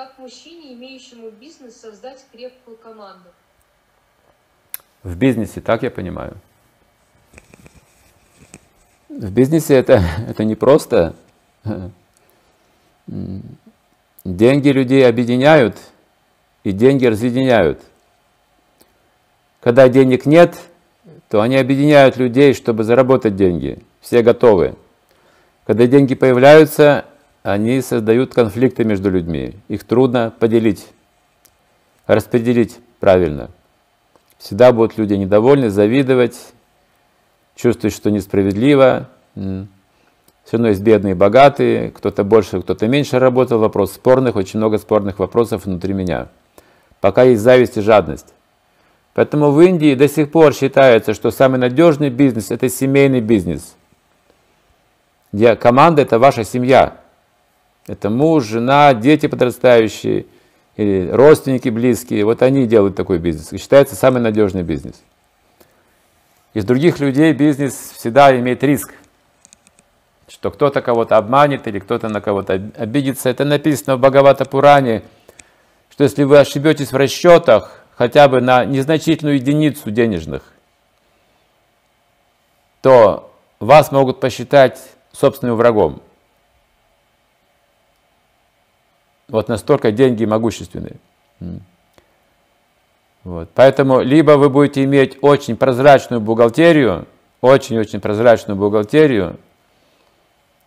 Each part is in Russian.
как мужчине, имеющему бизнес, создать крепкую команду? В бизнесе, так я понимаю. В бизнесе это, это не просто. Деньги людей объединяют, и деньги разъединяют. Когда денег нет, то они объединяют людей, чтобы заработать деньги. Все готовы. Когда деньги появляются, они создают конфликты между людьми. Их трудно поделить, распределить правильно. Всегда будут люди недовольны, завидовать, чувствовать, что несправедливо. Все равно есть бедные и богатые, кто-то больше, кто-то меньше работал. Вопрос спорных, очень много спорных вопросов внутри меня. Пока есть зависть и жадность. Поэтому в Индии до сих пор считается, что самый надежный бизнес – это семейный бизнес. Где команда – это ваша семья. Это муж, жена, дети подрастающие, или родственники близкие. Вот они делают такой бизнес. И считается самый надежный бизнес. Из других людей бизнес всегда имеет риск, что кто-то кого-то обманет или кто-то на кого-то обидится. Это написано в Бхагавата Пуране, что если вы ошибетесь в расчетах хотя бы на незначительную единицу денежных, то вас могут посчитать собственным врагом. Вот настолько деньги могущественные. Вот. Поэтому либо вы будете иметь очень прозрачную бухгалтерию, очень-очень прозрачную бухгалтерию,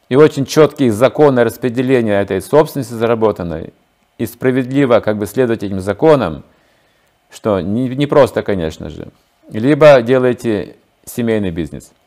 и очень четкие законы распределения этой собственности заработанной, и справедливо как бы следовать этим законам, что не, не просто, конечно же. Либо делаете семейный бизнес –